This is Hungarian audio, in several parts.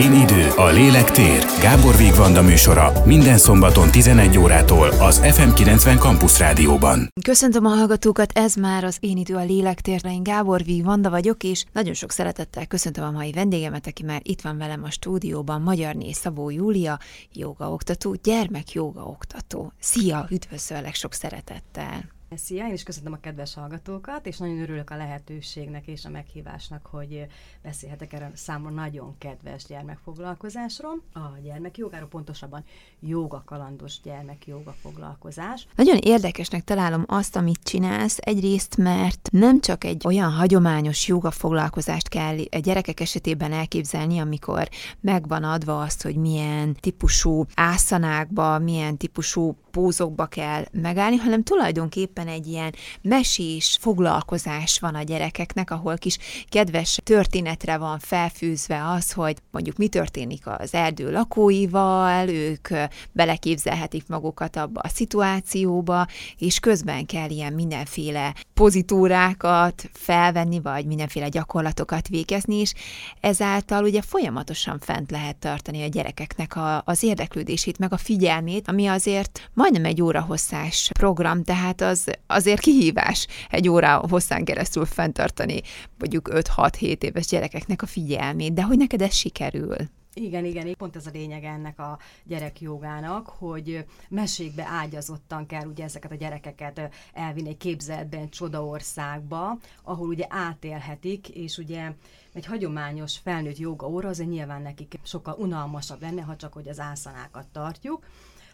Én idő, a lélek tér. Gábor Vigvanda műsora minden szombaton 11 órától az FM90 Campus Rádióban. Köszöntöm a hallgatókat, ez már az Én idő, a lélek tér. Én Gábor Vigvanda vagyok, és nagyon sok szeretettel köszöntöm a mai vendégemet, aki már itt van velem a stúdióban, Magyarné Szabó Júlia, jogaoktató, gyermekjogaoktató. Szia, üdvözöllek sok szeretettel! Szia, én is köszönöm a kedves hallgatókat, és nagyon örülök a lehetőségnek és a meghívásnak, hogy beszélhetek erről számomra nagyon kedves gyermekfoglalkozásról, a gyermekjogáról, pontosabban jogakalandos gyermekjoga foglalkozás. Nagyon érdekesnek találom azt, amit csinálsz, egyrészt, mert nem csak egy olyan hagyományos jogafoglalkozást kell a gyerekek esetében elképzelni, amikor megvan adva azt, hogy milyen típusú ászanákba, milyen típusú pózokba kell megállni, hanem tulajdonképpen egy ilyen mesés foglalkozás van a gyerekeknek, ahol kis kedves történetre van felfűzve az, hogy mondjuk mi történik az erdő lakóival, ők beleképzelhetik magukat abba a szituációba, és közben kell ilyen mindenféle pozitúrákat felvenni, vagy mindenféle gyakorlatokat végezni, és ezáltal ugye folyamatosan fent lehet tartani a gyerekeknek a, az érdeklődését, meg a figyelmét, ami azért majdnem egy óra hosszás program, tehát az azért kihívás egy óra hosszán keresztül fenntartani mondjuk 5-6-7 éves gyerekeknek a figyelmét, de hogy neked ez sikerül? Igen, igen, pont ez a lényeg ennek a gyerekjogának, hogy mesékbe ágyazottan kell ugye ezeket a gyerekeket elvinni egy képzeletben csodaországba, ahol ugye átélhetik, és ugye egy hagyományos felnőtt joga óra azért nyilván nekik sokkal unalmasabb lenne, ha csak hogy az ászanákat tartjuk,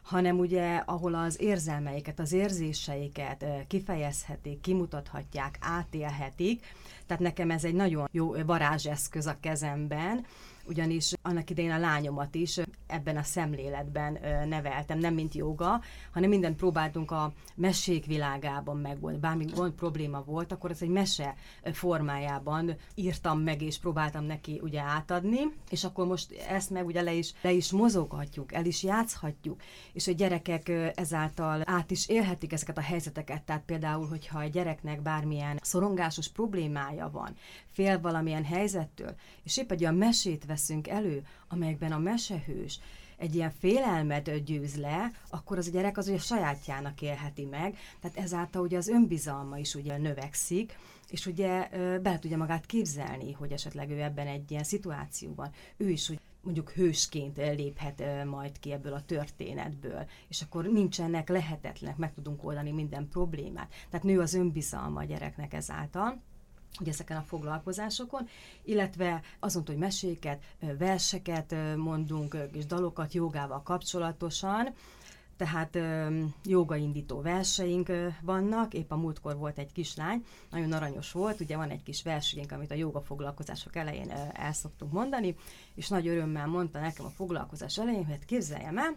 hanem ugye, ahol az érzelmeiket, az érzéseiket kifejezhetik, kimutathatják, átélhetik. Tehát nekem ez egy nagyon jó varázseszköz a kezemben, ugyanis annak idején a lányomat is ebben a szemléletben neveltem, nem mint joga, hanem mindent próbáltunk a mesék világában megvolt. Bármi gond probléma volt, akkor ez egy mese formájában írtam meg, és próbáltam neki ugye átadni, és akkor most ezt meg ugye le is, le is mozoghatjuk, el is játszhatjuk, és a gyerekek ezáltal át is élhetik ezeket a helyzeteket, tehát például, hogyha egy gyereknek bármilyen szorongásos problémája van, fél valamilyen helyzettől, és épp egy olyan mesét veszünk elő, amelyekben a mesehős egy ilyen félelmet győz le, akkor az a gyerek az ugye sajátjának élheti meg, tehát ezáltal ugye az önbizalma is ugye növekszik, és ugye be tudja magát képzelni, hogy esetleg ő ebben egy ilyen szituációban, ő is úgy mondjuk hősként léphet majd ki ebből a történetből, és akkor nincsenek lehetetlenek, meg tudunk oldani minden problémát. Tehát nő az önbizalma a gyereknek ezáltal hogy ezeken a foglalkozásokon, illetve azon, hogy meséket, verseket mondunk, és dalokat jogával kapcsolatosan, tehát jogaindító verseink vannak, épp a múltkor volt egy kislány, nagyon aranyos volt, ugye van egy kis versenyünk, amit a joga foglalkozások elején el szoktunk mondani, és nagy örömmel mondta nekem a foglalkozás elején, hogy hát képzeljem el,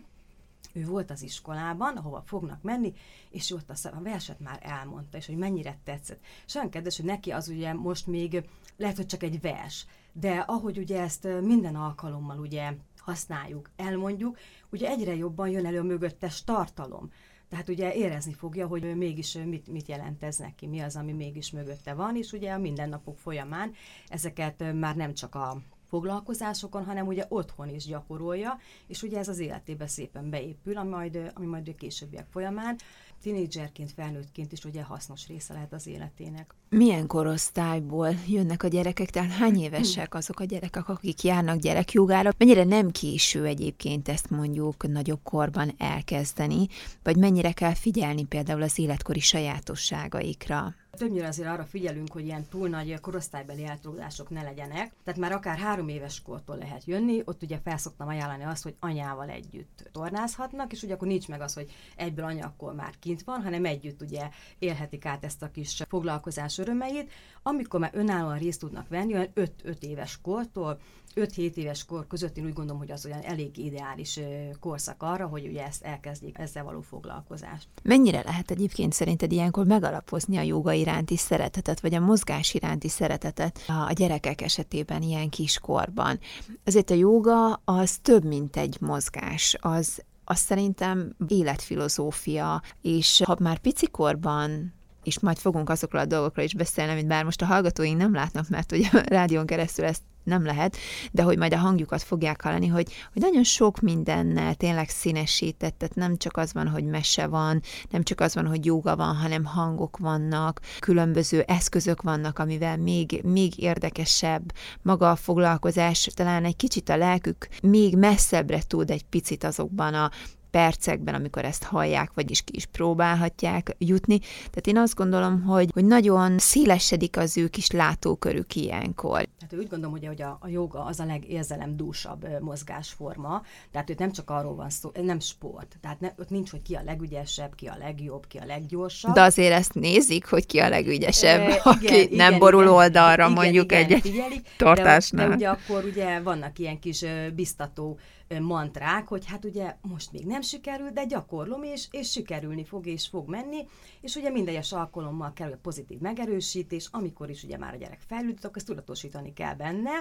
ő volt az iskolában, ahova fognak menni, és ott a, a verset már elmondta, és hogy mennyire tetszett. És olyan kedves, hogy neki az ugye most még lehet, hogy csak egy vers, de ahogy ugye ezt minden alkalommal ugye használjuk, elmondjuk, ugye egyre jobban jön elő a mögöttes tartalom. Tehát ugye érezni fogja, hogy mégis mit, mit jelent ez neki, mi az, ami mégis mögötte van, és ugye a mindennapok folyamán ezeket már nem csak a foglalkozásokon, hanem ugye otthon is gyakorolja, és ugye ez az életébe szépen beépül, ami majd, ami majd a későbbiek folyamán tinédzserként, felnőttként is ugye hasznos része lehet az életének. Milyen korosztályból jönnek a gyerekek, tehát hány évesek azok a gyerekek, akik járnak gyerekjogára? Mennyire nem késő egyébként ezt mondjuk nagyobb korban elkezdeni, vagy mennyire kell figyelni például az életkori sajátosságaikra? Többnyire azért arra figyelünk, hogy ilyen túl nagy korosztálybeli eltolódások ne legyenek. Tehát már akár három éves kortól lehet jönni, ott ugye felszoktam ajánlani azt, hogy anyával együtt tornázhatnak, és ugye akkor nincs meg az, hogy egyből anya akkor már kint van, hanem együtt ugye élhetik át ezt a kis foglalkozás örömeit. Amikor már önállóan részt tudnak venni, olyan 5-5 éves kortól 5-7 éves kor között én úgy gondolom, hogy az olyan elég ideális korszak arra, hogy ugye ezt elkezdjék ezzel való foglalkozást. Mennyire lehet egyébként szerinted ilyenkor megalapozni a joga iránti szeretetet, vagy a mozgás iránti szeretetet a gyerekek esetében ilyen kiskorban? Ezért a joga az több, mint egy mozgás, az az szerintem életfilozófia, és ha már picikorban és majd fogunk azokról a dolgokról is beszélni, amit bár most a hallgatóink nem látnak, mert ugye a rádión keresztül ezt nem lehet, de hogy majd a hangjukat fogják hallani, hogy, hogy nagyon sok mindennel tényleg színesített, tehát nem csak az van, hogy mese van, nem csak az van, hogy jóga van, hanem hangok vannak, különböző eszközök vannak, amivel még, még érdekesebb maga a foglalkozás, talán egy kicsit a lelkük még messzebbre tud egy picit azokban a percekben, amikor ezt hallják, vagyis ki is próbálhatják jutni. Tehát én azt gondolom, hogy, hogy nagyon szélesedik az ő kis látókörük ilyenkor. Hát úgy gondolom, hogy, hogy a, a joga az a legérzelemdúsabb mozgásforma, tehát ott nem csak arról van szó, nem sport, tehát ne, ott nincs, hogy ki a legügyesebb, ki a legjobb, ki a leggyorsabb. De azért ezt nézik, hogy ki a legügyesebb, e, aki igen, nem igen, borul igen, oldalra igen, mondjuk igen, egy, egy tartásnál. De, de ugye akkor ugye vannak ilyen kis biztató mantrák, hogy hát ugye most még nem sikerül, de gyakorlom, és, és sikerülni fog, és fog menni, és ugye minden egyes alkalommal kell a pozitív megerősítés, amikor is ugye már a gyerek fejlődik, akkor ezt tudatosítani kell benne,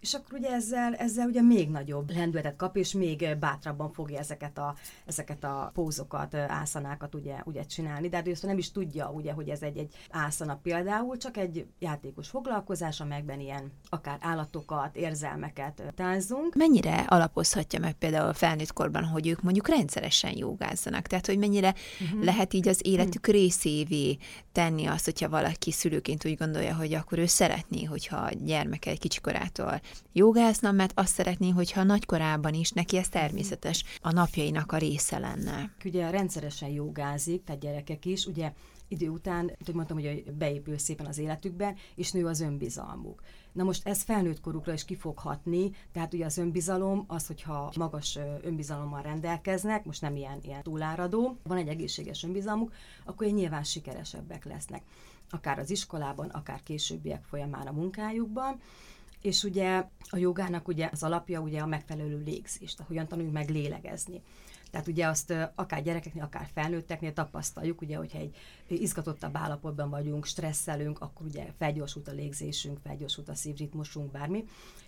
és akkor ugye ezzel, ezzel ugye még nagyobb lendületet kap, és még bátrabban fogja ezeket a, ezeket a pózokat, ászanákat ugye, ugye csinálni, de hát ő ezt nem is tudja, ugye, hogy ez egy, egy ászana például, csak egy játékos foglalkozás, amelyben ilyen akár állatokat, érzelmeket tánzunk. Mennyire alapozhatja meg például a felnőtt korban, hogy ők mondjuk rendszeresen jogázzanak? Tehát, hogy mennyire uh-huh. lehet így az életük uh-huh. részévé tenni azt, hogyha valaki szülőként úgy gondolja, hogy akkor ő szeretné, hogyha a gyermeke egy kicsikorától jogászna, mert azt szeretné, hogyha nagykorában is neki ez természetes a napjainak a része lenne. Ugye rendszeresen jogázik, tehát gyerekek is, ugye idő után, hogy mondtam, hogy beépül szépen az életükben, és nő az önbizalmuk. Na most ez felnőtt korukra is ki fog hatni, tehát ugye az önbizalom, az, hogyha magas önbizalommal rendelkeznek, most nem ilyen, ilyen túláradó, van egy egészséges önbizalmuk, akkor nyilván sikeresebbek lesznek. Akár az iskolában, akár későbbiek folyamán a munkájukban és ugye a jogának ugye az alapja ugye a megfelelő légzés, tehát hogyan tanuljuk meg lélegezni. Tehát ugye azt akár gyerekeknél, akár felnőtteknél tapasztaljuk, ugye, hogyha egy izgatottabb állapotban vagyunk, stresszelünk, akkor ugye felgyorsult a légzésünk, felgyorsult a szívritmusunk, bármi.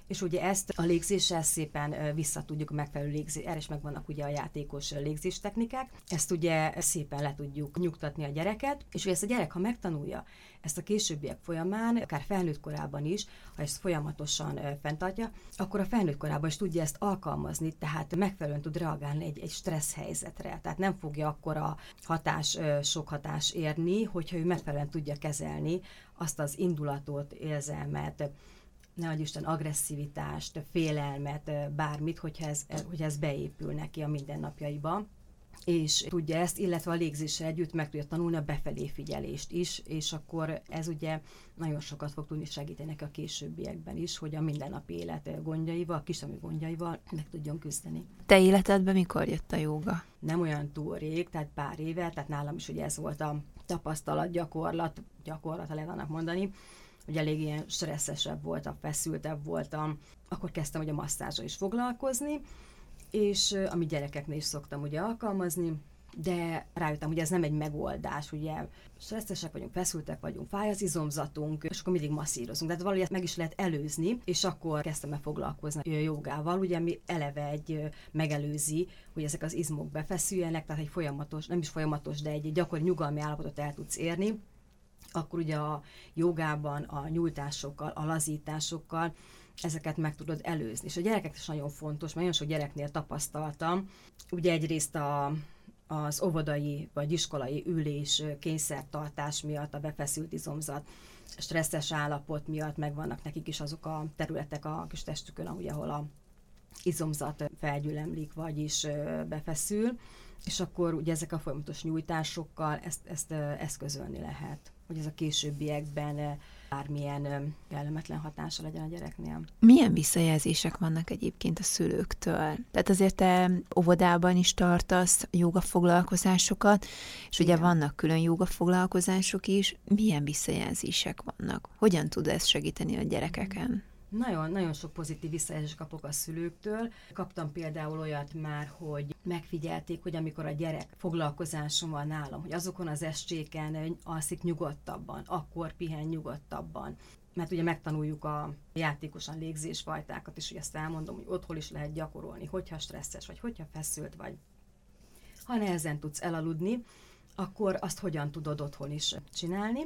És ugye ezt a légzéssel szépen vissza tudjuk megfelelő légzés, erre is megvannak ugye a játékos légzés technikák, ezt ugye szépen le tudjuk nyugtatni a gyereket, és ugye ezt a gyerek, ha megtanulja ezt a későbbiek folyamán, akár felnőtt korában is, ha ezt folyamatosan fenntartja, akkor a felnőtt korában is tudja ezt alkalmazni, tehát megfelelően tud reagálni egy, egy stressz helyzetre. Tehát nem fogja akkor a hatás, sok hatás érni, hogyha ő megfelelően tudja kezelni azt az indulatot, érzelmet, ne Isten, agresszivitást, félelmet, bármit, hogyha ez, hogyha ez beépül neki a mindennapjaiba és tudja ezt, illetve a légzéssel együtt meg tudja tanulni a befelé figyelést is, és akkor ez ugye nagyon sokat fog tudni segíteni a későbbiekben is, hogy a mindennapi élet gondjaival, a kisami gondjaival meg tudjon küzdeni. Te életedben mikor jött a joga? Nem olyan túl rég, tehát pár éve, tehát nálam is ugye ez volt a tapasztalat, gyakorlat, gyakorlat, ha lehet annak mondani, hogy elég ilyen stresszesebb voltam, feszültebb voltam, akkor kezdtem ugye a masszázsal is foglalkozni, és ami gyerekeknél is szoktam ugye alkalmazni, de rájöttem, hogy ez nem egy megoldás, ugye. Stresszesek vagyunk, feszültek vagyunk, fáj az izomzatunk, és akkor mindig masszírozunk. Tehát valahogy ezt meg is lehet előzni, és akkor kezdtem el foglalkozni jogával, ugye ami eleve egy megelőzi, hogy ezek az izmok befeszüljenek, tehát egy folyamatos, nem is folyamatos, de egy gyakori nyugalmi állapotot el tudsz érni, akkor ugye a jogában a nyújtásokkal, a lazításokkal ezeket meg tudod előzni. És a gyerekek is nagyon fontos, mert nagyon sok gyereknél tapasztaltam, ugye egyrészt a, az óvodai vagy iskolai ülés kényszertartás miatt, a befeszült izomzat, stresszes állapot miatt megvannak nekik is azok a területek a kis testükön, ahol a izomzat felgyülemlik, vagyis befeszül, és akkor ugye ezek a folyamatos nyújtásokkal ezt, ezt eszközölni lehet hogy ez a későbbiekben bármilyen kellemetlen hatása legyen a gyereknél. Milyen visszajelzések vannak egyébként a szülőktől? Tehát azért te óvodában is tartasz joga foglalkozásokat, és Igen. ugye vannak külön joga foglalkozások is. Milyen visszajelzések vannak? Hogyan tud ez segíteni a gyerekeken? Nagyon, nagyon sok pozitív visszajelzést kapok a szülőktől. Kaptam például olyat már, hogy megfigyelték, hogy amikor a gyerek foglalkozásom van nálam, hogy azokon az estéken alszik nyugodtabban, akkor pihen nyugodtabban mert ugye megtanuljuk a játékosan légzésfajtákat, és ugye ezt elmondom, hogy otthon is lehet gyakorolni, hogyha stresszes vagy, hogyha feszült vagy. Ha nehezen tudsz elaludni, akkor azt hogyan tudod otthon is csinálni,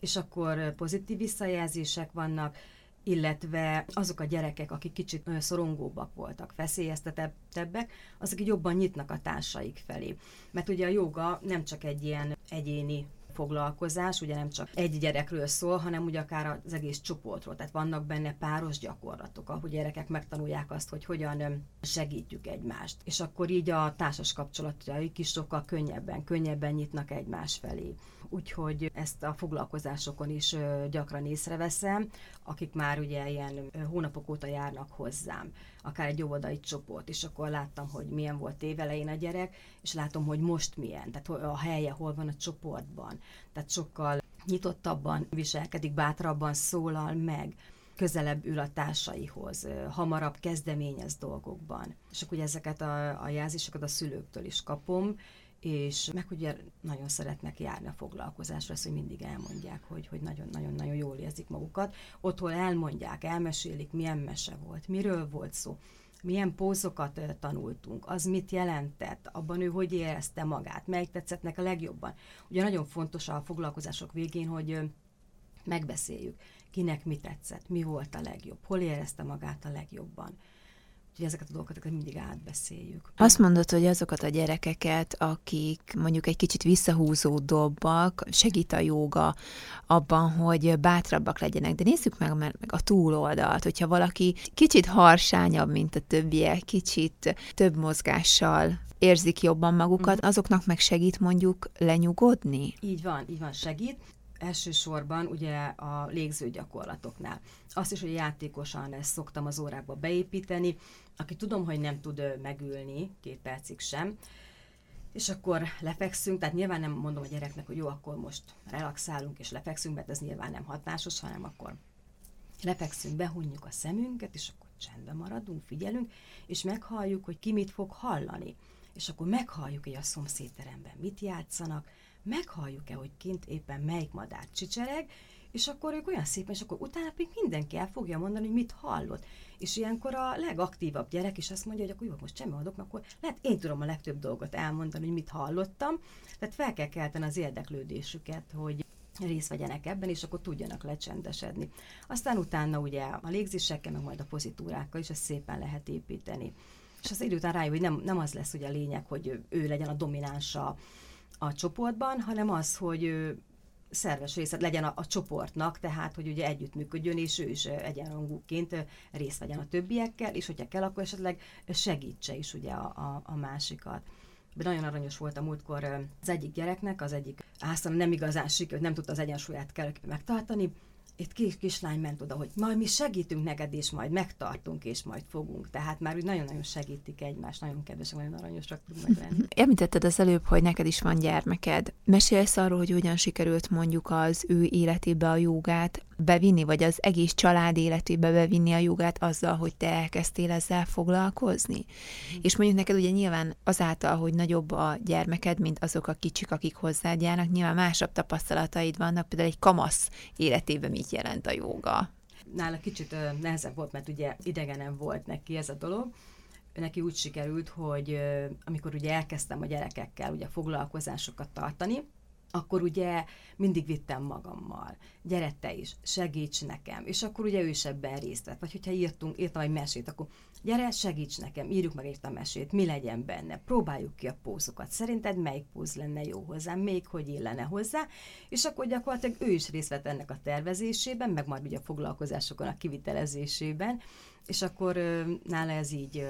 és akkor pozitív visszajelzések vannak, illetve azok a gyerekek, akik kicsit szorongóbbak voltak, feszélyeztetettebbek, azok így jobban nyitnak a társaik felé. Mert ugye a joga nem csak egy ilyen egyéni foglalkozás, ugye nem csak egy gyerekről szól, hanem ugye akár az egész csoportról. Tehát vannak benne páros gyakorlatok, ahol gyerekek megtanulják azt, hogy hogyan segítjük egymást. És akkor így a társas kapcsolataik is sokkal könnyebben, könnyebben nyitnak egymás felé úgyhogy ezt a foglalkozásokon is gyakran észreveszem, akik már ugye ilyen hónapok óta járnak hozzám, akár egy óvodai csoport, és akkor láttam, hogy milyen volt évelején a gyerek, és látom, hogy most milyen, tehát a helye hol van a csoportban, tehát sokkal nyitottabban viselkedik, bátrabban szólal meg, közelebb ül a társaihoz, hamarabb kezdeményez dolgokban. És akkor ugye ezeket a, a jelzéseket a szülőktől is kapom, és meg ugye nagyon szeretnek járni a foglalkozásra, ezt, hogy mindig elmondják, hogy, hogy nagyon-nagyon-nagyon jól érzik magukat. Otthon elmondják, elmesélik, milyen mese volt, miről volt szó, milyen pózokat tanultunk, az mit jelentett, abban ő hogy érezte magát, melyik tetszett a legjobban. Ugye nagyon fontos a foglalkozások végén, hogy megbeszéljük, kinek mi tetszett, mi volt a legjobb, hol érezte magát a legjobban Úgyhogy ezeket a dolgokat mindig átbeszéljük. Azt mondod, hogy azokat a gyerekeket, akik mondjuk egy kicsit visszahúzódóbbak, segít a jóga abban, hogy bátrabbak legyenek. De nézzük meg, meg a túloldalt, hogyha valaki kicsit harsányabb, mint a többiek, kicsit több mozgással érzik jobban magukat, mm. azoknak meg segít mondjuk lenyugodni? Így van, így van, segít elsősorban ugye a légző gyakorlatoknál. Azt is, hogy játékosan ezt szoktam az órákba beépíteni, aki tudom, hogy nem tud megülni két percig sem, és akkor lefekszünk, tehát nyilván nem mondom a gyereknek, hogy jó, akkor most relaxálunk és lefekszünk, mert ez nyilván nem hatásos, hanem akkor lefekszünk, behunjuk a szemünket, és akkor csendben maradunk, figyelünk, és meghalljuk, hogy ki mit fog hallani. És akkor meghalljuk, hogy a szomszédteremben mit játszanak, meghalljuk-e, hogy kint éppen melyik madár csicsereg, és akkor ők olyan szépen, és akkor utána pedig mindenki el fogja mondani, hogy mit hallott. És ilyenkor a legaktívabb gyerek is azt mondja, hogy akkor jó, most semmi adok, mert akkor lehet én tudom a legtöbb dolgot elmondani, hogy mit hallottam. Tehát fel kell kelteni az érdeklődésüket, hogy részt vegyenek ebben, és akkor tudjanak lecsendesedni. Aztán utána ugye a légzésekkel, meg majd a pozitúrákkal is ezt szépen lehet építeni. És az idő után rájön, hogy nem, nem az lesz ugye a lényeg, hogy ő legyen a dominánsa a csoportban, hanem az, hogy szerves része legyen a, a csoportnak, tehát hogy ugye együttműködjön, és ő is egyenrangúként részt vegyen a többiekkel, és hogyha kell, akkor esetleg segítse is ugye a, a, a másikat. De nagyon aranyos volt a múltkor az egyik gyereknek, az egyik ásztal nem igazán sikerült, nem tudta az egyensúlyát kell megtartani, itt kis kislány ment oda, hogy majd mi segítünk neked, és majd megtartunk, és majd fogunk. Tehát már úgy nagyon-nagyon segítik egymást, nagyon kedvesek, nagyon aranyosak tudnak lenni. Említetted az előbb, hogy neked is van gyermeked. Mesélsz arról, hogy hogyan sikerült mondjuk az ő életébe a jogát bevinni, vagy az egész család életébe bevinni a jogát azzal, hogy te elkezdtél ezzel foglalkozni. Mm. És mondjuk neked ugye nyilván azáltal, hogy nagyobb a gyermeked, mint azok a kicsik, akik hozzád járnak, nyilván másabb tapasztalataid vannak, például egy kamasz életében mit jelent a joga. Nála kicsit nehezebb volt, mert ugye idegenem volt neki ez a dolog, neki úgy sikerült, hogy amikor ugye elkezdtem a gyerekekkel ugye foglalkozásokat tartani, akkor ugye mindig vittem magammal. Gyere te is, segíts nekem. És akkor ugye ő is ebben részt vett. Vagy hogyha írtunk, írtam egy mesét, akkor gyere, segíts nekem, írjuk meg itt a mesét, mi legyen benne, próbáljuk ki a pózokat. Szerinted melyik póz lenne jó hozzá, még hogy illene hozzá, és akkor gyakorlatilag ő is részt vett ennek a tervezésében, meg majd ugye a foglalkozásokon a kivitelezésében, és akkor nála ez így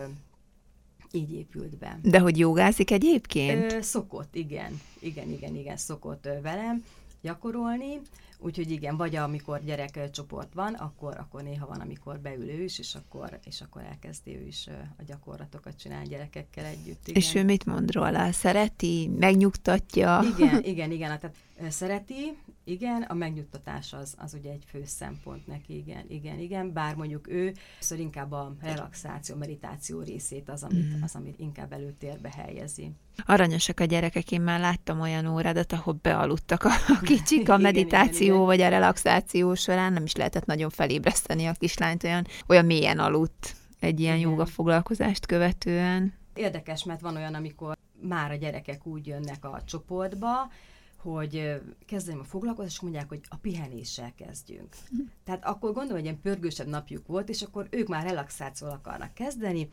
így épült be. De hogy jogázik egyébként? Ö, szokott, igen. Igen, igen, igen, szokott velem gyakorolni. Úgyhogy igen, vagy amikor gyerekcsoport van, akkor, akkor néha van, amikor beül ő is, és akkor, és akkor elkezdi ő is a gyakorlatokat csinálni gyerekekkel együtt. Igen. És ő mit mond róla? Szereti? Megnyugtatja? Igen, igen, igen. Tehát szereti, igen, a megnyugtatás az, az ugye egy fő szempont neki, igen, igen, igen, bár mondjuk ő szóval inkább a relaxáció, meditáció részét az, amit, mm. az, amit inkább előtérbe helyezi. Aranyosak a gyerekek, én már láttam olyan órádat, ahol bealudtak a, a kicsik a meditáció igen, igen, vagy a relaxáció során, nem is lehetett nagyon felébreszteni a kislányt, olyan, olyan mélyen aludt egy ilyen joga foglalkozást követően. Érdekes, mert van olyan, amikor már a gyerekek úgy jönnek a csoportba, hogy kezdjem a foglalkozást, és mondják, hogy a pihenéssel kezdjünk. Tehát akkor gondolom, hogy ilyen pörgősebb napjuk volt, és akkor ők már relaxációval akarnak kezdeni,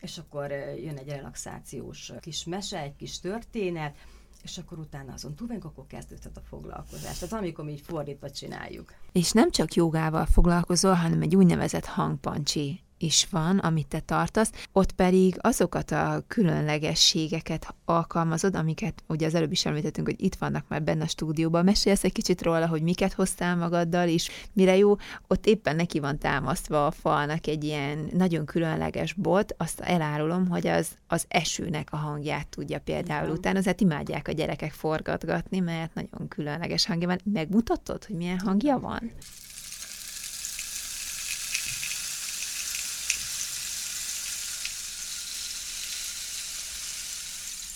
és akkor jön egy relaxációs kis mese, egy kis történet, és akkor utána azon túl akkor kezdődhet a foglalkozás. Tehát amikor mi így fordítva csináljuk. És nem csak jogával foglalkozol, hanem egy úgynevezett hangpancsi is van, amit te tartasz, ott pedig azokat a különlegességeket alkalmazod, amiket ugye az előbb is említettünk, hogy itt vannak már benne a stúdióban. Mesélsz egy kicsit róla, hogy miket hoztál magaddal, és mire jó, ott éppen neki van támasztva a falnak egy ilyen nagyon különleges bot, azt elárulom, hogy az az esőnek a hangját tudja például utána, azért imádják a gyerekek forgatgatni, mert nagyon különleges hangja van. Megmutatod, hogy milyen hangja van?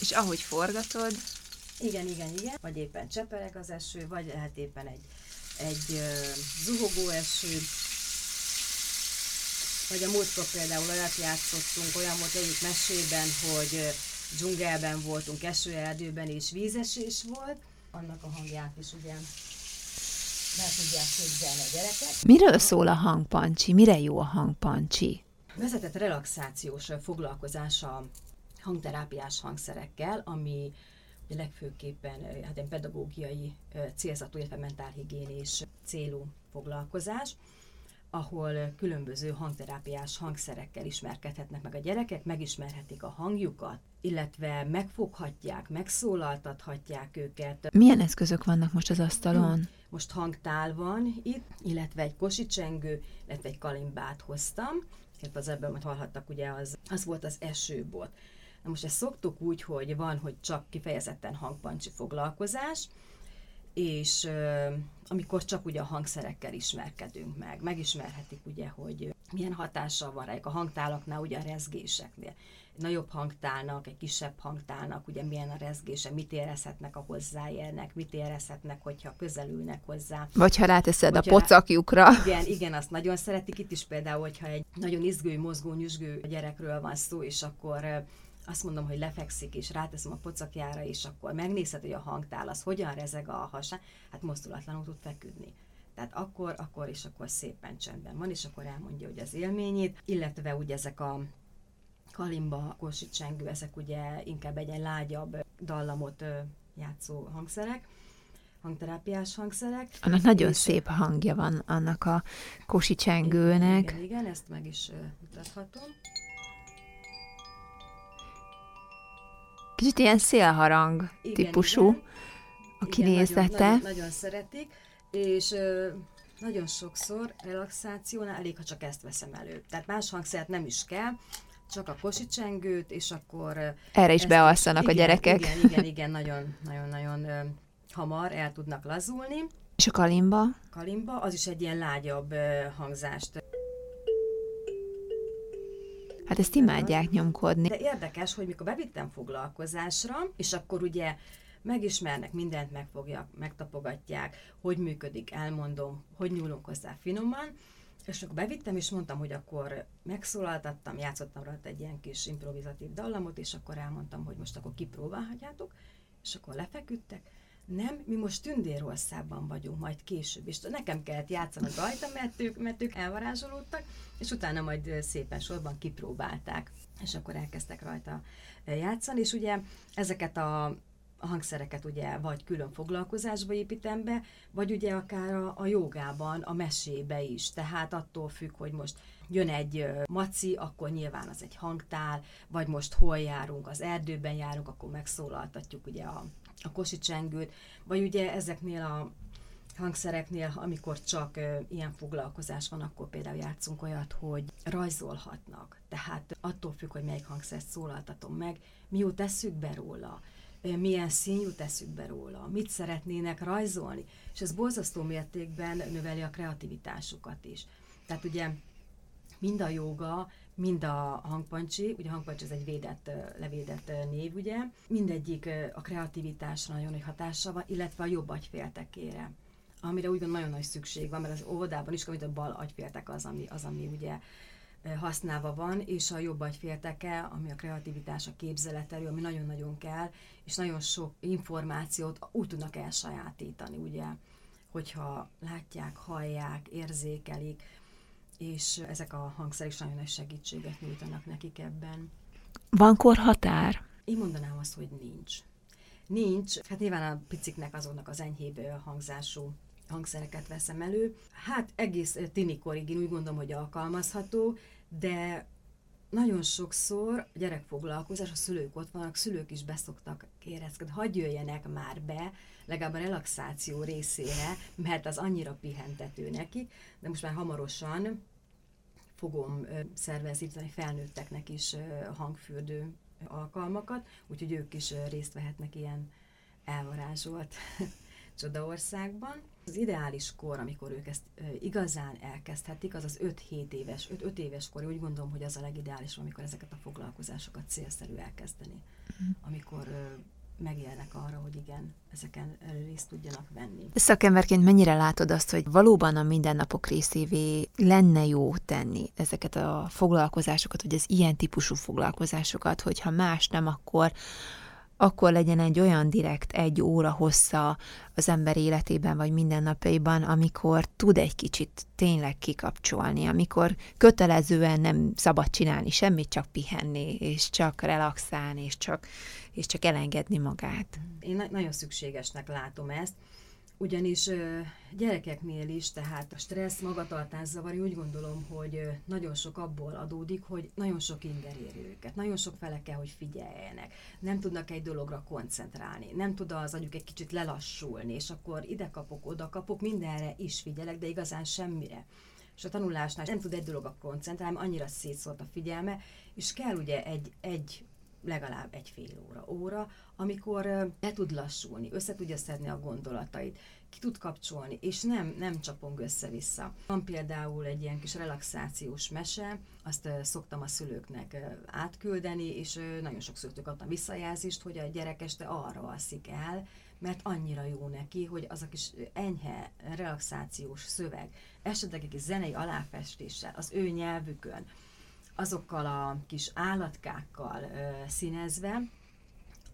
És ahogy forgatod... Igen, igen, igen. Vagy éppen csepereg az eső, vagy lehet éppen egy, egy uh, zuhogó eső. Vagy a múltkor például olyat játszottunk, olyan volt egyik mesében, hogy uh, dzsungelben voltunk, esőerdőben és vízesés volt. Annak a hangját is ugye be tudják képzelni a gyerekek. Miről szól a hangpancsi? Mire jó a hangpancsi? Vezetett relaxációs foglalkozása hangterápiás hangszerekkel, ami legfőképpen hát egy pedagógiai célzatú, illetve mentálhigiénés célú foglalkozás, ahol különböző hangterápiás hangszerekkel ismerkedhetnek meg a gyerekek, megismerhetik a hangjukat, illetve megfoghatják, megszólaltathatják őket. Milyen eszközök vannak most az asztalon? Most hangtál van itt, illetve egy kosicsengő, illetve egy kalimbát hoztam, illetve az ebből majd hallhattak, ugye az, az volt az esőbot. Na most ezt szoktuk úgy, hogy van, hogy csak kifejezetten hangpancsi foglalkozás, és uh, amikor csak ugye a hangszerekkel ismerkedünk meg, megismerhetik ugye, hogy milyen hatással van rájuk a hangtálaknál, ugye a rezgéseknél. Egy nagyobb hangtálnak, egy kisebb hangtálnak, ugye milyen a rezgése, mit érezhetnek, a hozzáérnek, mit érezhetnek, hogyha közelülnek hozzá. Vagy ha ráteszed a pocakjukra. Igen, igen, azt nagyon szeretik. Itt is például, hogyha egy nagyon izgő, mozgó, nyüzsgő gyerekről van szó, és akkor azt mondom, hogy lefekszik, és ráteszem a pocakjára, és akkor megnézhet, hogy a hangtál az hogyan rezeg a hasán, hát mozdulatlanul tud feküdni. Tehát akkor, akkor és akkor szépen csendben van, és akkor elmondja, hogy az élményét, illetve ugye ezek a kalimba, kósicsengő, ezek ugye inkább egy ilyen lágyabb dallamot játszó hangszerek, hangterápiás hangszerek. Annak nagyon szép hangja van annak a kosicsengőnek. Igen, igen, ezt meg is mutathatom. Kicsit ilyen szélharang igen, típusú igen. a kinézete. Igen, nagyon, nagyon, szeretik, és nagyon sokszor relaxációnál elég, ha csak ezt veszem elő. Tehát más hangszert nem is kell, csak a kosicsengőt, és akkor... Erre is bealszanak a gyerekek. Igen, igen, igen, nagyon, nagyon, nagyon ö, hamar el tudnak lazulni. És a kalimba? Kalimba, az is egy ilyen lágyabb hangzást Hát ezt imádják nyomkodni. De érdekes, hogy mikor bevittem foglalkozásra, és akkor ugye megismernek, mindent megfogják, megtapogatják, hogy működik, elmondom, hogy nyúlunk hozzá finoman, és akkor bevittem, és mondtam, hogy akkor megszólaltattam, játszottam rajta egy ilyen kis improvizatív dallamot, és akkor elmondtam, hogy most akkor kipróbálhatjátok, és akkor lefeküdtek, nem, mi most Tündérországban vagyunk, majd később, és nekem kellett játszanak rajta, mert ők, mert ők elvarázsolódtak, és utána majd szépen sorban kipróbálták, és akkor elkezdtek rajta játszani, és ugye ezeket a, a hangszereket ugye vagy külön foglalkozásba építem be, vagy ugye akár a, a jogában, a mesébe is. Tehát attól függ, hogy most jön egy maci, akkor nyilván az egy hangtál, vagy most hol járunk, az erdőben járunk, akkor megszólaltatjuk ugye a, a kosicsengőt, vagy ugye ezeknél a hangszereknél, amikor csak ö, ilyen foglalkozás van, akkor például játszunk olyat, hogy rajzolhatnak. Tehát attól függ, hogy melyik hangszert szólaltatom meg, mi jut eszükbe róla, ö, milyen szín jut eszükbe róla, mit szeretnének rajzolni, és ez borzasztó mértékben növeli a kreativitásukat is. Tehát ugye mind a joga, mind a hangpancsi, ugye a hangpancsi ez egy védett, levédett név, ugye, mindegyik a kreativitásra nagyon nagy hatással van, illetve a jobb agyféltekére amire úgy nagyon nagy szükség van, mert az óvodában is, amit a bal agyféltek az, ami, az, ami ugye használva van, és a jobb agyfélteke, ami a kreativitás, a képzeleterő, ami nagyon-nagyon kell, és nagyon sok információt úgy tudnak elsajátítani, ugye, hogyha látják, hallják, érzékelik, és ezek a hangszerek is nagyon nagy segítséget nyújtanak nekik ebben. Van korhatár? Én mondanám azt, hogy nincs. Nincs, hát nyilván a piciknek azonnak az enyhébb hangzású hangszereket veszem elő. Hát egész tinikorig én úgy gondolom, hogy alkalmazható, de nagyon sokszor a gyerekfoglalkozás, a szülők ott vannak, szülők is beszoktak kérezkedni, hagyj jöjjenek már be, legalább a relaxáció részére, mert az annyira pihentető nekik, de most már hamarosan fogom szervezni felnőtteknek is hangfürdő alkalmakat, úgyhogy ők is részt vehetnek ilyen elvarázsolt csodaországban. Az ideális kor, amikor ők ezt igazán elkezdhetik, az az 5-7 éves, 5-5 éves kor, úgy gondolom, hogy az a legideális, amikor ezeket a foglalkozásokat célszerű elkezdeni. Mm. Amikor megélnek arra, hogy igen, ezeken részt tudjanak venni. Szakemberként mennyire látod azt, hogy valóban a mindennapok részévé lenne jó tenni ezeket a foglalkozásokat, vagy az ilyen típusú foglalkozásokat, hogyha más nem, akkor akkor legyen egy olyan direkt egy óra hossza az ember életében vagy mindennapjaiban, amikor tud egy kicsit tényleg kikapcsolni, amikor kötelezően nem szabad csinálni semmit, csak pihenni, és csak relaxálni, és csak, és csak elengedni magát. Én na- nagyon szükségesnek látom ezt, ugyanis gyerekeknél is, tehát a stressz, magatartászavar, úgy gondolom, hogy nagyon sok abból adódik, hogy nagyon sok inger éri őket, nagyon sok fele kell, hogy figyeljenek, nem tudnak egy dologra koncentrálni, nem tud az agyuk egy kicsit lelassulni, és akkor ide kapok, oda kapok, mindenre is figyelek, de igazán semmire. És a tanulásnál nem tud egy dologra koncentrálni, annyira szétszólt a figyelme, és kell ugye egy, egy legalább egy fél óra, óra, amikor le tud lassulni, össze tudja szedni a gondolatait, ki tud kapcsolni, és nem, nem csapong össze-vissza. Van például egy ilyen kis relaxációs mese, azt szoktam a szülőknek átküldeni, és nagyon sok szülőtök adtam visszajelzést, hogy a gyerek este arra alszik el, mert annyira jó neki, hogy az a kis enyhe relaxációs szöveg, esetleg egy kis zenei aláfestéssel, az ő nyelvükön, azokkal a kis állatkákkal ö, színezve,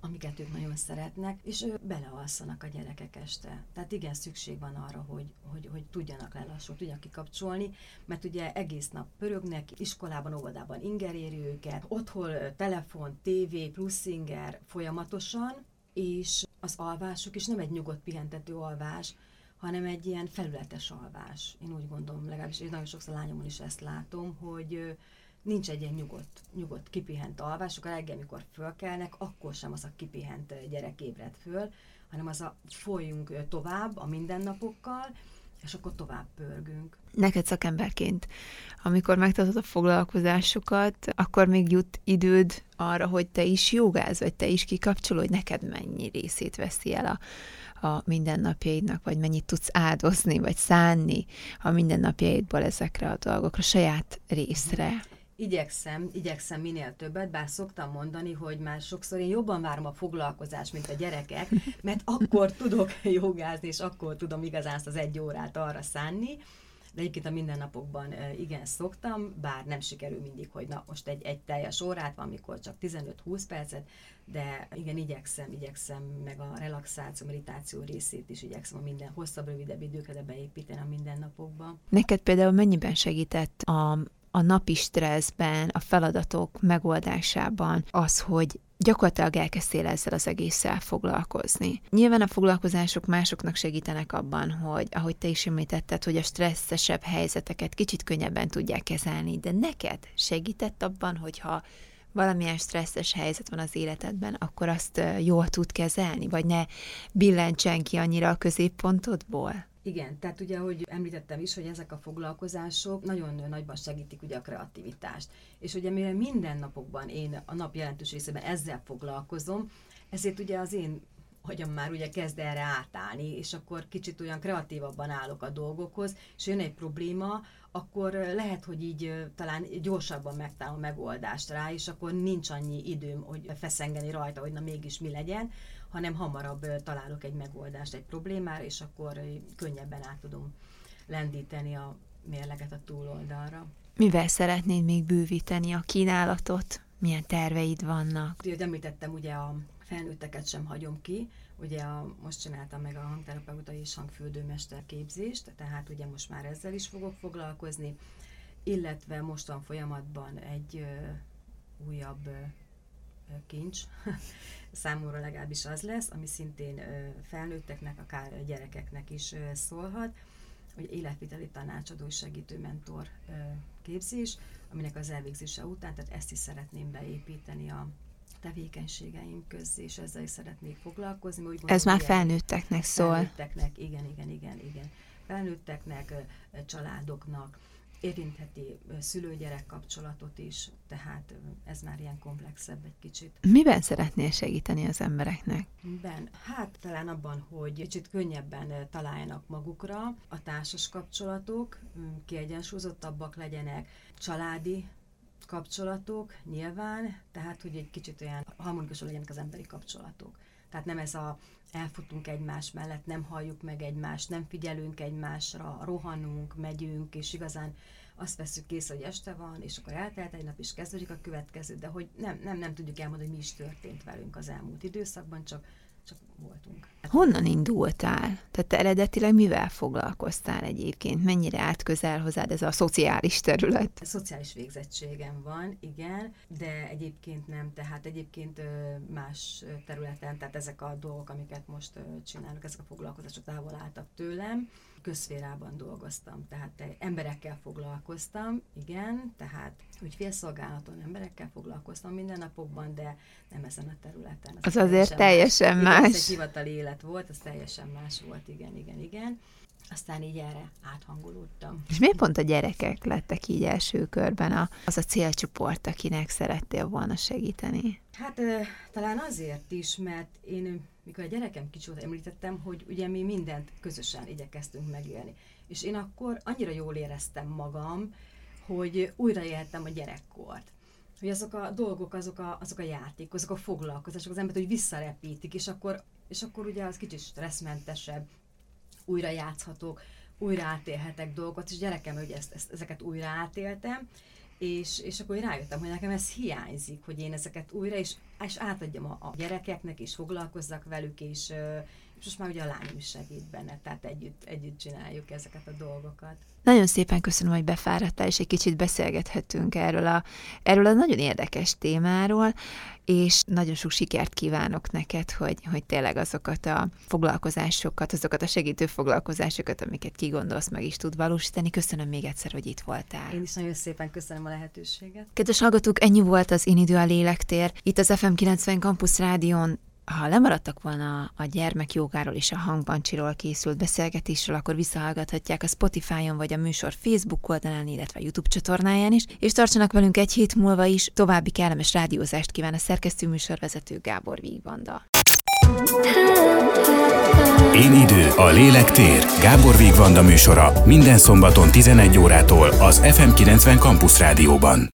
amiket ők nagyon szeretnek, és ő belealszanak a gyerekek este. Tehát igen, szükség van arra, hogy, hogy, hogy tudjanak lelassulni, tudjanak kikapcsolni, mert ugye egész nap pörögnek, iskolában, óvodában inger őket, otthon telefon, tévé, plusz inger folyamatosan, és az alvásuk is nem egy nyugodt, pihentető alvás, hanem egy ilyen felületes alvás. Én úgy gondolom, legalábbis én nagyon sokszor lányomon is ezt látom, hogy nincs egy ilyen nyugodt, nyugodt kipihent alvás, akkor reggel, amikor fölkelnek, akkor sem az a kipihent gyerek ébred föl, hanem az a folyjunk tovább a mindennapokkal, és akkor tovább pörgünk. Neked szakemberként, amikor megtartod a foglalkozásokat, akkor még jut időd arra, hogy te is jogáz, vagy te is kikapcsolod, hogy neked mennyi részét veszi el a, a mindennapjaidnak, vagy mennyit tudsz áldozni, vagy szánni a mindennapjaidból ezekre a dolgokra, saját részre igyekszem, igyekszem minél többet, bár szoktam mondani, hogy már sokszor én jobban várom a foglalkozást, mint a gyerekek, mert akkor tudok jogázni, és akkor tudom igazán azt az egy órát arra szánni, de egyébként a mindennapokban igen szoktam, bár nem sikerül mindig, hogy na most egy, egy teljes órát van, amikor csak 15-20 percet, de igen, igyekszem, igyekszem meg a relaxáció, meditáció részét is igyekszem a minden hosszabb, rövidebb időkre beépíteni a mindennapokba. Neked például mennyiben segített a a napi stresszben, a feladatok megoldásában az, hogy gyakorlatilag elkezdtél ezzel az egésszel foglalkozni. Nyilván a foglalkozások másoknak segítenek abban, hogy ahogy te is említetted, hogy a stresszesebb helyzeteket kicsit könnyebben tudják kezelni, de neked segített abban, hogyha valamilyen stresszes helyzet van az életedben, akkor azt jól tud kezelni, vagy ne billentsen ki annyira a középpontodból? Igen, tehát ugye, ahogy említettem is, hogy ezek a foglalkozások nagyon nagyban segítik ugye a kreativitást. És ugye mire minden napokban én a nap jelentős részében ezzel foglalkozom, ezért ugye az én agyam már ugye kezd erre átállni, és akkor kicsit olyan kreatívabban állok a dolgokhoz, és jön egy probléma, akkor lehet, hogy így talán gyorsabban megtalálom megoldást rá, és akkor nincs annyi időm, hogy feszengeni rajta, hogy na mégis mi legyen, hanem hamarabb találok egy megoldást egy problémára, és akkor könnyebben át tudom lendíteni a mérleget a túloldalra. Mivel szeretnéd még bővíteni a kínálatot? Milyen terveid vannak? Ugye, említettem, ugye a felnőtteket sem hagyom ki, ugye a, most csináltam meg a hangterapeuta és hangfürdőmester képzést, tehát ugye most már ezzel is fogok foglalkozni, illetve most van folyamatban egy ö, újabb ö, kincs, számomra legalábbis az lesz, ami szintén felnőtteknek, akár gyerekeknek is szólhat, hogy életviteli tanácsadó segítő mentor képzés, aminek az elvégzése után, tehát ezt is szeretném beépíteni a tevékenységeim közé, és ezzel is szeretnék foglalkozni. Úgy gondolom, Ez már felnőtteknek szól. Felnőtteknek, igen, igen, igen, igen. Felnőtteknek, családoknak, érintheti szülő-gyerek kapcsolatot is, tehát ez már ilyen komplexebb egy kicsit. Miben szeretnél segíteni az embereknek? Ben, hát talán abban, hogy kicsit könnyebben találjanak magukra a társas kapcsolatok, kiegyensúlyozottabbak legyenek, családi kapcsolatok nyilván, tehát hogy egy kicsit olyan harmonikusan legyenek az emberi kapcsolatok. Tehát nem ez a elfutunk egymás mellett, nem halljuk meg egymást, nem figyelünk egymásra, rohanunk, megyünk, és igazán azt veszük kész, hogy este van, és akkor eltelt egy nap, és kezdődik a következő, de hogy nem, nem, nem tudjuk elmondani, hogy mi is történt velünk az elmúlt időszakban, csak csak voltunk. Honnan indultál? Tehát te eredetileg mivel foglalkoztál egyébként? Mennyire állt közel hozzád ez a szociális terület? A szociális végzettségem van, igen, de egyébként nem, tehát egyébként más területen, tehát ezek a dolgok, amiket most csinálok, ezek a foglalkozások távol álltak tőlem közférában dolgoztam, tehát emberekkel foglalkoztam, igen, tehát ügyfélszolgálaton emberekkel foglalkoztam mindennapokban, de nem ezen a területen. Az, az azért teljesen más. más. Ez egy hivatali élet volt, az teljesen más volt, igen, igen, igen. Aztán így erre áthangolódtam. És miért pont a gyerekek lettek így első körben a, az a célcsoport, akinek szerettél volna segíteni? Hát talán azért is, mert én mikor a gyerekem kicsi volt, említettem, hogy ugye mi mindent közösen igyekeztünk megélni. És én akkor annyira jól éreztem magam, hogy újraéltem a gyerekkort. Hogy azok a dolgok, azok a, azok a játékok, azok a foglalkozások, az embert, hogy visszarepítik, és akkor, és akkor ugye az kicsit stresszmentesebb, újra játszhatok, újra átélhetek dolgokat, és gyerekem, hogy ezt, ezt, ezeket újra átéltem, és, és akkor rájöttem, hogy nekem ez hiányzik, hogy én ezeket újra, és, és átadjam a, a gyerekeknek, és foglalkozzak velük, és, és most már ugye a lányom is segít benne, tehát együtt, együtt csináljuk ezeket a dolgokat. Nagyon szépen köszönöm, hogy befáradtál, és egy kicsit beszélgethetünk erről a, erről a nagyon érdekes témáról, és nagyon sok sikert kívánok neked, hogy, hogy tényleg azokat a foglalkozásokat, azokat a segítő foglalkozásokat, amiket kigondolsz, meg is tud valósítani. Köszönöm még egyszer, hogy itt voltál. Én is nagyon szépen köszönöm a lehetőséget. Kedves hallgatók, ennyi volt az Én idő a lélektér. Itt az FM 90 Campus Rádion ha lemaradtak volna a gyermekjogáról és a hangbancsiról készült beszélgetésről, akkor visszahallgathatják a Spotify-on vagy a műsor Facebook oldalán, illetve a YouTube csatornáján is, és tartsanak velünk egy hét múlva is. További kellemes rádiózást kíván a szerkesztő műsorvezető Gábor Vígvanda. Én idő, a lélek tér. Gábor Vígvanda műsora minden szombaton 11 órától az FM 90 Campus Rádióban.